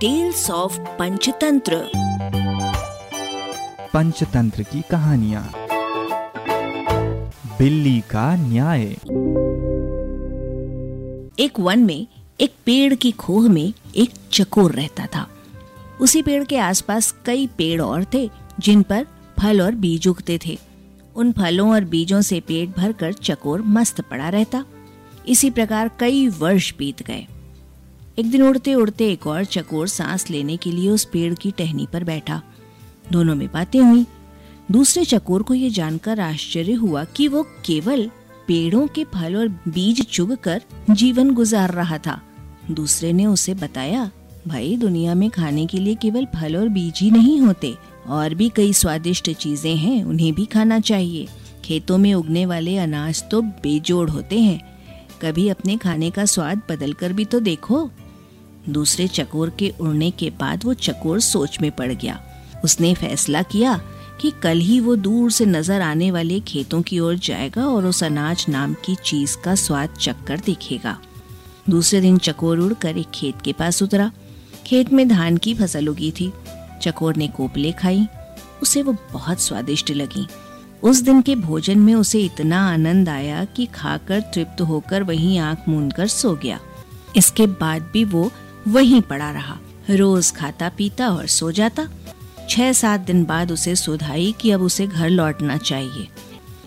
Tales of Panchatantra Panchatantra की कहानियाँ बिल्ली का न्याय. एक वन में एक पेड़ की खोह में एक चकोर रहता था। उसी पेड़ के आसपास कई पेड़ और थे जिन पर फल और बीज उगते थे। उन फलों और बीजों से पेट भरकर चकोर मस्त पड़ा रहता। इसी प्रकार कई वर्ष बीत गए। एक दिन उड़ते उड़ते एक और चकोर सांस लेने के लिए उस पेड़ की टहनी पर बैठा। दोनों में बातें हुई। दूसरे चकोर को यह जानकर आश्चर्य हुआ कि वो केवल पेड़ों के फल और बीज चुग कर जीवन गुजार रहा था। दूसरे ने उसे बताया, भाई, दुनिया में खाने के लिए केवल फल और बीज ही नहीं होते। और भी कई स्वादिष्ट चीज़ें हैं, उन्हें भी खाना चाहिए। खेतों में उगने वाले अनाज तो बेजोड़ होते हैं। कभी अपने खाने का स्वाद बदल कर भी तो देखो। दूसरे चकोर के उड़ने के बाद वो चकोर सोच में पड़ गया। उसने फैसला किया कि कल ही वो दूर से नज़र आने वाले खेतों की ओर जाएगा और उस अनाज नाम की चीज़ का स्वाद चक्कर देखेगा। दूसरे दिन चकोर उड़कर एक खेत के पास उतरा। खेत में धान की फ़सल उगी थी। चकोर ने कोपले खाई। उसे वो बहुत स्वादिष्ट लगी। उस दिन के भोजन में उसे इतना आनंद आया कि खाकर तृप्त होकर वहीं आँख मूंद कर सो गया। इसके बाद भी वो वहीं पड़ा रहा। रोज खाता, पीता और सो जाता। छह सात दिन बाद उसे सुधाई कि अब उसे घर लौटना चाहिए।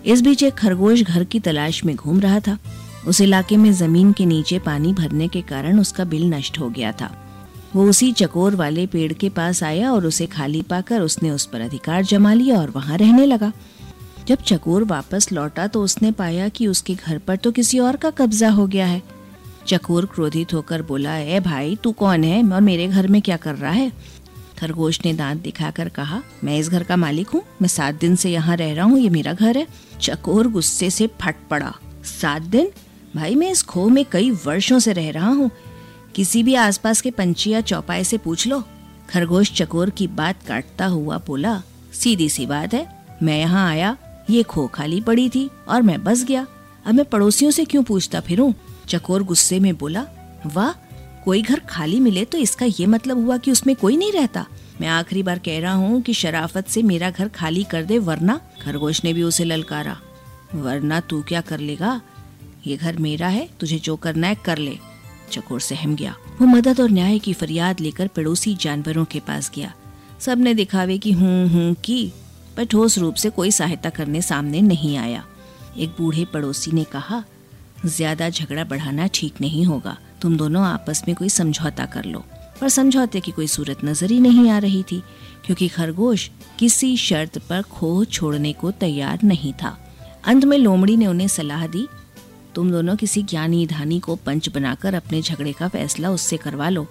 इस बीच एक खरगोश घर की तलाश में घूम रहा था। उस इलाके में ज़मीन के नीचे पानी भरने के कारण उसका बिल नष्ट हो गया था। वो उसी चकोर वाले पेड़ के पास आया और उसे खाली पाकर उसने उस पर अधिकार जमा लिया और वहाँ रहने लगा। जब चकोर वापस लौटा तो उसने पाया कि उसके घर पर तो किसी और का कब्जा हो गया है। चकोर क्रोधित होकर बोला, ए भाई, तू कौन है? और मेरे घर में क्या कर रहा है? खरगोश ने दांत दिखाकर कहा, मैं इस घर का मालिक हूँ। मैं सात दिन से यहाँ रह रहा हूँ। ये मेरा घर है। चकोर गुस्से से फट पड़ा। सात दिन? भाई, मैं इस खो में कई वर्षों से रह रहा हूँ। किसी भी आसपास के पंछी या चौपाए से पूछ लो। खरगोश चकोर की बात काटता हुआ बोला, सीधी सी बात है। मैं यहाँ आया। ये खो खाली पड़ी थी और मैं बस गया। अब मैं पड़ोसियों से क्यों पूछता फिरूं? चकोर गुस्से में बोला, वाह, कोई घर खाली मिले तो इसका ये मतलब हुआ कि उसमें कोई नहीं रहता। मैं आखिरी बार कह रहा हूँ कि शराफत से मेरा घर खाली कर दे, वरना खरगोश ने भी उसे ललकारा। वरना तू क्या कर लेगा? ये घर मेरा है, तुझे जो करना है कर ले। चकोर सहम गया। वो मदद और न्याय की फरियाद लेकर पड़ोसी जानवरों के पास गया। सबने दिखावे की हूँ हूँ की, पर ठोस रूप से कोई सहायता करने सामने नहीं आया। एक बूढ़े पड़ोसी ने कहा, ज़्यादा झगड़ा बढ़ाना ठीक नहीं होगा। तुम दोनों आपस में कोई समझौता कर लो। पर समझौते की कोई सूरत नज़र ही नहीं आ रही थी, क्योंकि खरगोश किसी शर्त पर खोह छोड़ने को तैयार नहीं था। अंत में लोमड़ी ने उन्हें सलाह दी, तुम दोनों किसी ज्ञानी धानी को पंच बनाकर अपने झगड़े का फैसला उससे करवा लो।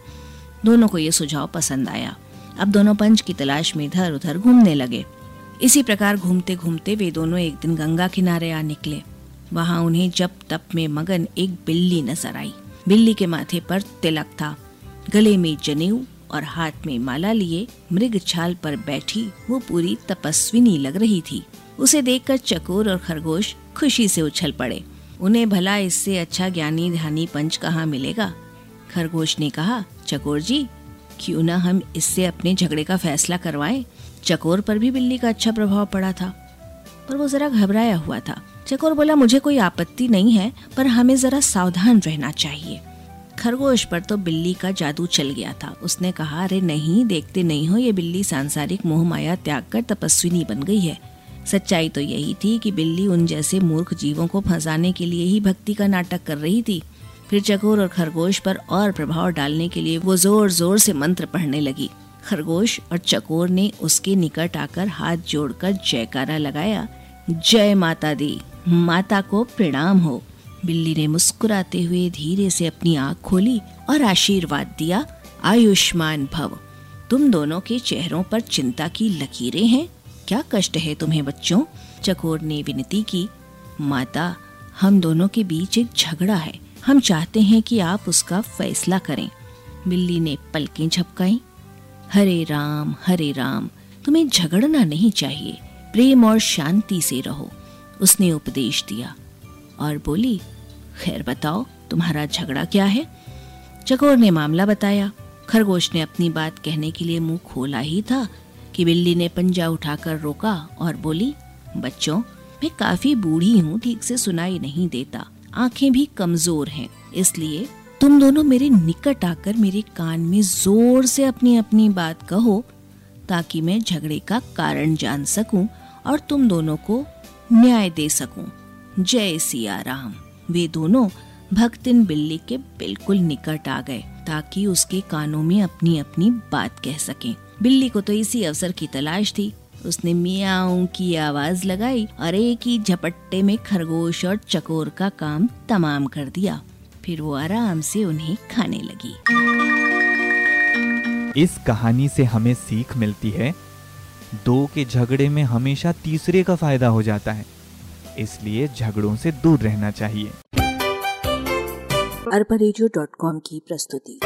दोनों को यह सुझाव पसंद आया। अब दोनों पंच की तलाश में इधर उधर घूमने लगे। इसी प्रकार घूमते घूमते वे दोनों एक दिन गंगा किनारे आ निकले। वहाँ उन्हें जब तप में मगन एक बिल्ली नज़र आई। बिल्ली के माथे पर तिलक था। गले में जनेऊ और हाथ में माला लिए मृग छाल पर बैठी वो पूरी तपस्विनी लग रही थी। उसे देखकर चकोर और खरगोश खुशी से उछल पड़े। उन्हें भला इससे अच्छा ज्ञानी ध्यानी पंच कहाँ मिलेगा? खरगोश ने कहा, चकोर जी, क्यों ना हम इससे अपने झगड़े का फैसला करवाएँ? चकोर पर भी बिल्ली का अच्छा प्रभाव पड़ा था, पर वो जरा घबराया हुआ था। चकोर बोला, मुझे कोई आपत्ति नहीं है, पर हमें जरा सावधान रहना चाहिए। खरगोश पर तो बिल्ली का जादू चल गया था। उसने कहा, अरे नहीं, देखते नहीं हो, ये बिल्ली सांसारिक मोह माया त्याग कर तपस्विनी बन गई है। सच्चाई तो यही थी कि बिल्ली उन जैसे मूर्ख जीवों को फंसाने के लिए ही भक्ति का नाटक कर रही थी। फिर चकोर और खरगोश पर और प्रभाव डालने के लिए वो ज़ोर ज़ोर से मंत्र पढ़ने लगी। खरगोश और चकोर ने उसके निकट आकर हाथ जोड़कर जयकारा लगाया। जय माता दी। माता को प्रणाम हो। बिल्ली ने मुस्कुराते हुए धीरे से अपनी आँख खोली और आशीर्वाद दिया, आयुष्मान भव। तुम दोनों के चेहरों पर चिंता की लकीरें हैं। क्या कष्ट है तुम्हें बच्चों? चकोर ने विनती की। माता, हम दोनों के बीच एक झगड़ा है। हम चाहते हैं कि आप उसका फैसला करें। बिल्ली ने पलकें झपकाई। हरे राम हरे राम, तुम्हें झगड़ना नहीं चाहिए, प्रेम और शांति से रहो, उसने उपदेश दिया। और बोली, खैर बताओ, तुम्हारा झगड़ा क्या है? चकोर ने मामला बताया। खरगोश ने अपनी बात कहने के लिए मुँह खोला ही था कि बिल्ली ने पंजा उठाकर रोका और बोली, बच्चों, मैं काफ़ी बूढ़ी हूँ, ठीक से सुनाई नहीं देता। आँखें भी कमज़ोर हैं, इसलिए तुम दोनों मेरे निकट आकर मेरे कान में ज़ोर से अपनी अपनी बात कहो, ताकि मैं झगड़े का कारण जान सकूँ और तुम दोनों को न्याय दे सकूँ। जय सिया राम। वे दोनों भक्तिन बिल्ली के बिल्कुल निकट आ गए, ताकि उसके कानों में अपनी अपनी बात कह सकें। बिल्ली को तो इसी अवसर की तलाश थी। उसने मियाऊ की आवाज़ लगाई और एक ही झपट्टे में खरगोश और चकोर का काम तमाम कर दिया। फिर वो आराम से उन्हें खाने लगी। इस कहानी से हमें सीख मिलती है दो के झगड़े में हमेशा तीसरे का फ़ायदा हो जाता है इसलिए झगड़ों से दूर रहना चाहिए। अरबा की प्रस्तुति।